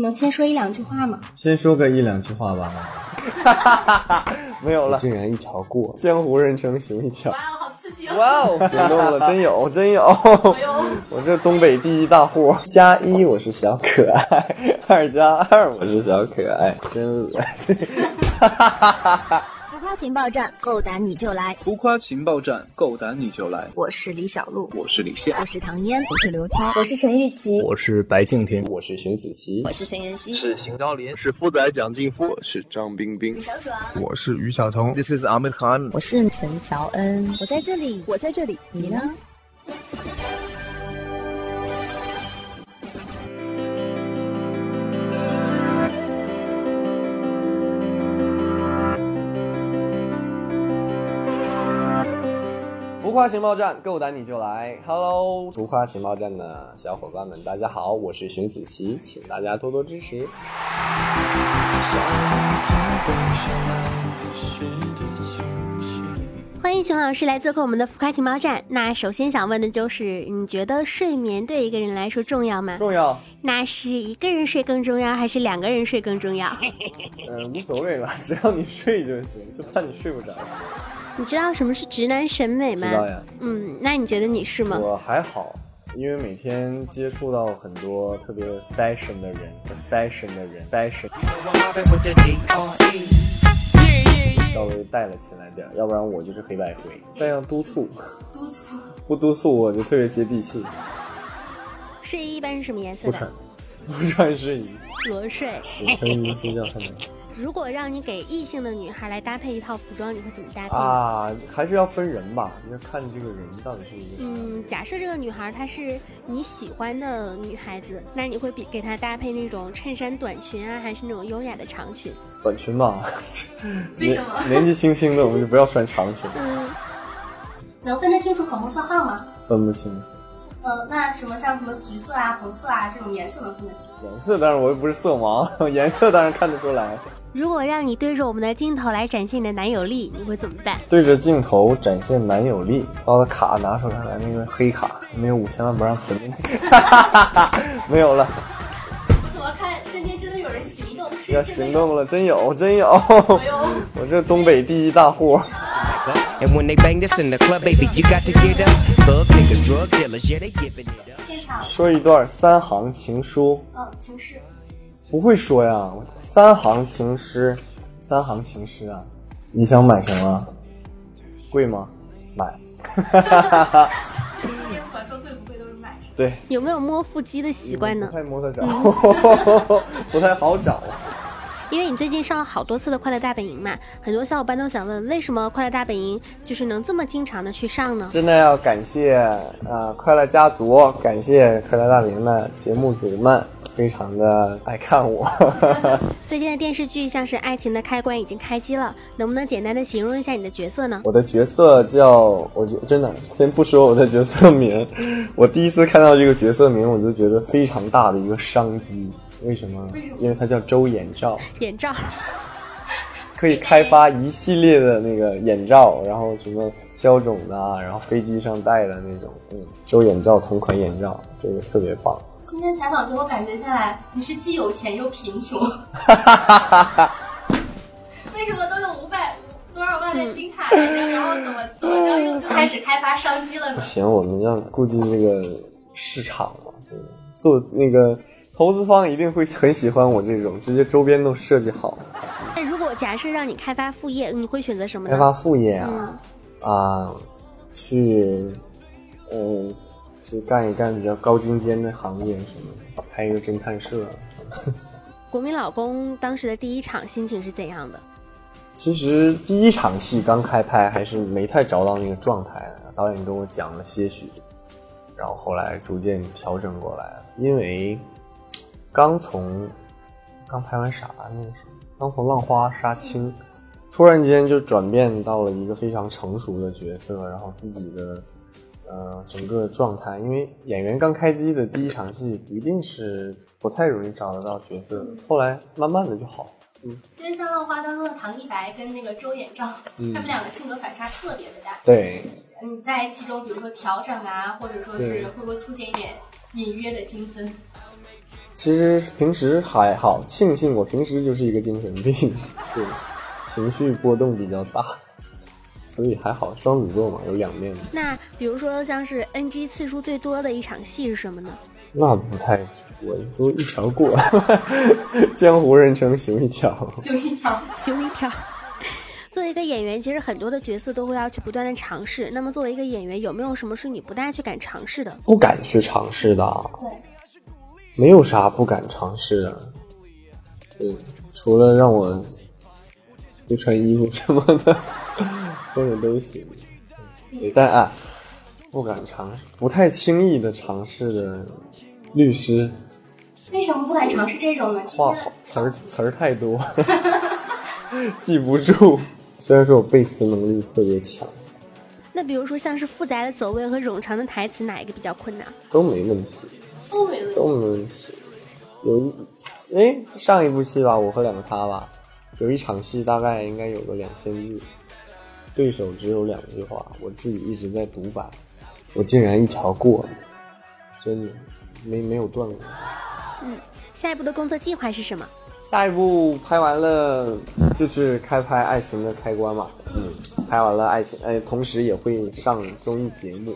你能先说一两句话吗？先说个一两句话吧。哈哈哈没有了，竟然一条过，江湖人称熊一条。哇哦，好刺激哦！哇哦，别动了，真有，真有。我这东北第一大户。加一我是小可爱，二加二我是小可爱，真恶心。浮 夸情报站，够胆你就来！浮夸情报站，够胆你就来！我是李小璐，我是李现，我是唐嫣，我是刘涛，我是陈玉琪，我是白敬亭，我是熊梓淇，我是陈妍希，是邢昭林，是富仔蒋劲夫，我是张冰冰，小爽，我是于晓彤，This is Ahmed Khan，我是陈乔恩，我在这里，我在这里，你呢？浮夸情报站，够胆你就来！Hello，浮夸情报站的小伙伴们，大家好，我是熊子琪，请大家多多支持。欢迎熊老师来做客我们的浮夸情报站。那首先想问的就是，你觉得睡眠对一个人来说重要吗？重要。那是一个人睡更重要，还是两个人睡更重要？嗯，无所谓吧，只要你睡就行，就怕你睡不着。你知道什么是直男审美吗？知道呀。嗯，那你觉得你是吗？我还好，因为每天接触到很多特别 fashion 的人，fashion 的人，fashion，稍微带了起来点儿，要不然我就是黑白灰。但要督促，督促，不督促我就特别接地气。睡衣一般是什么颜色的？不穿，不穿睡衣。裸睡。我声音睡觉看到。如果让你给异性的女孩来搭配一套服装，你会怎么搭配啊？还是要分人吧，你要看这个人到底是一个。嗯，假设这个女孩她是你喜欢的女孩子，那你会比给她搭配那种衬衫短裙啊，还是那种优雅的长裙？短裙吧。为什么？年纪轻轻的我们就不要穿长裙。嗯。能分得清楚口红色号吗？分不清楚。呃，那什么像什么橘色啊、红色啊这种颜色能分得清？颜色当然我又不是色盲，颜色当然看得出来。如果让你对着我们的镜头来展现你的男友力，你会怎么办？对着镜头展现男友力，把我的卡拿出来，那个黑卡，没有五千万不让存进去。没有了。怎么看身边真的有人行动？要行动了，真有，真有。我这东北第一大户。说一段三行情书。嗯，情诗。不会说呀，三行情诗，三行情诗啊！你想买什么？贵吗？买。今天不管说贵不贵，都是买。对。有没有摸腹肌的习惯呢？不太摸得着，不太好找。因为你最近上了好多次的快乐大本营嘛，很多小伙伴都想问，为什么快乐大本营就是能这么经常的去上呢？真的要感谢啊快乐家族，感谢快乐大本营的节目组们，非常的爱看我。最近的电视剧像是《爱情的开关》已经开机了，能不能简单的形容一下你的角色呢？我的角色叫，我觉真的先不说我的角色名，我第一次看到这个角色名，我就觉得非常大的一个商机。为什么？因为它叫周眼罩，眼罩可以开发一系列的那个眼罩，然后什么消肿的，然后飞机上戴的那种，嗯，周眼罩同款眼罩，这个特别棒。今天采访给我感觉下来，你是既有钱又贫穷。为什么都有五百多少万的金卡来着？然后怎么怎么着又开始开发商机了呢？不行，我们要顾及这个市场嘛，做那个。投资方一定会很喜欢我这种，直接周边都设计好。那如果假设让你开发副业，你会选择什么呢？开发副业啊，啊，去，嗯，去干一干比较高精尖的行业什么的，开一个侦探社。国民老公当时的第一场心情是怎样的？其实第一场戏刚开拍还是没太找到那个状态，导演跟我讲了些许，然后后来逐渐调整过来，因为。刚从刚拍完啥那个刚从浪花杀青，突然间就转变到了一个非常成熟的角色，然后自己的呃整个状态，因为演员刚开机的第一场戏一定是不太容易找得到角色，后来慢慢的就好。嗯，其实像浪花当中的唐一白跟那个周眼罩，他们两个性格反差特别的大。对，你，在其中比如说调整啊，或者说是会不会出现一点隐约的精分？其实平时还好，庆幸我平时就是一个精神病，对，情绪波动比较大，所以还好。双子座嘛，有两面。那比如说像是 NG 次数最多的一场戏是什么呢？那不太，我都一条过，江湖人称熊一条。熊一条。熊一条。作为一个演员，其实很多的角色都会要去不断的尝试。那么作为一个演员，有没有什么是你不大去敢尝试的？不敢去尝试的，对，没有啥不敢尝试的。嗯，除了让我不穿衣服什么的，或者都行。对，但啊，不敢尝，不太轻易的尝试的律师，为什么不敢尝试这种呢？话好词儿词儿太多，记不住。虽然说我背词能力特别强，那比如说像是复杂的走位和冗长的台词，哪一个比较困难？都没问题，都没问题。都没问题。有一，哎，上一部戏吧，我和两个他吧，有一场戏大概应该有个两千字，对手只有两句话，我自己一直在独白，我竟然一条过了，真的没没有断过。嗯，下一步的工作计划是什么？下一步拍完了就是开拍《爱情的开关》嘛，嗯，拍完了爱情，哎，同时也会上综艺节目，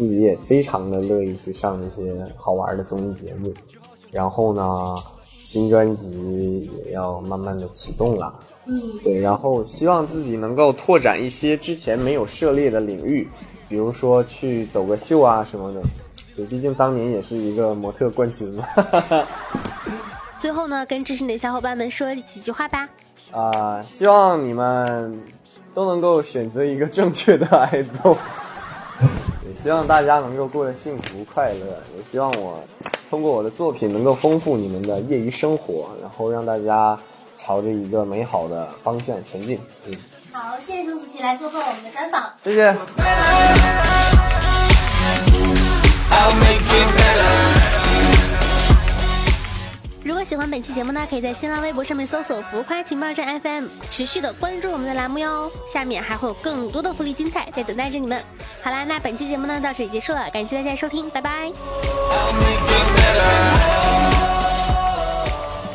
自己也非常的乐意去上那些好玩的综艺节目。然后呢，新专辑也要慢慢的启动了，嗯，对，然后希望自己能够拓展一些之前没有涉猎的领域，比如说去走个秀啊什么的，对，毕竟当年也是一个模特冠军嘛。最后呢，跟支持你的小伙伴们说几句话吧。啊、希望你们都能够选择一个正确的爱豆，也希望大家能够过得幸福快乐，也希望我通过我的作品能够丰富你们的业余生活，然后让大家朝着一个美好的方向前进。嗯，好，谢谢熊子琪来做客我们的专访。谢谢。如果喜欢本期节目呢，可以在新浪微博上面搜索“浮夸情报站 FM”，持续的关注我们的栏目哟。下面还会有更多的福利精彩在等待着你们。好啦，那本期节目呢到这里结束了，感谢大家收听，拜拜。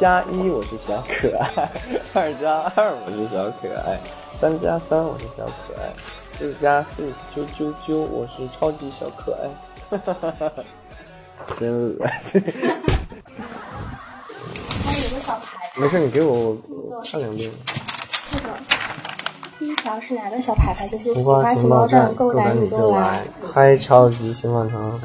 加一我是小可爱，二加二我是小可爱，三加三我是小可爱，四加四啾啾啾我是超级小可爱，哈哈哈哈，真恶心。没事，你给我看两遍。这个第一条是哪个小牌牌？就是浮浮夸夸情报站，够够胆你就来。，嗨超级新饭团。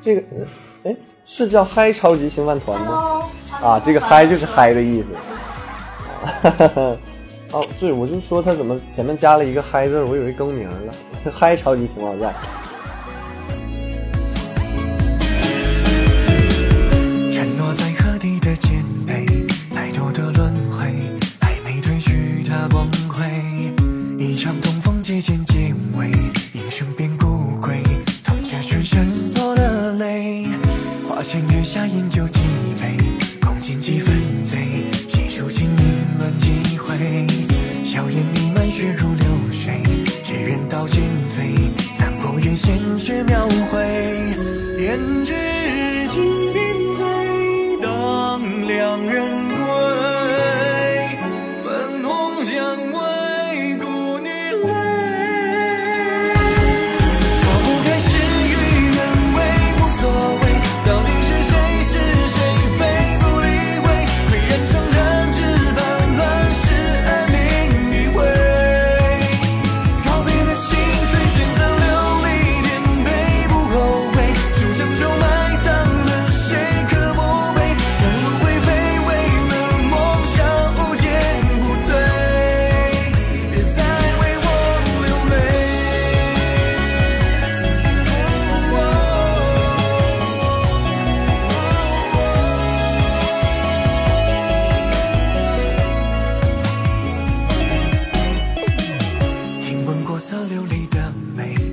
这个，嗯哎，是叫嗨超级新饭团吗？哦，啊，这个嗨就是嗨的意思。哦，对，我就说他怎么前面加了一个嗨字，我以为更名了。嗨超级情报站，洒流离的美。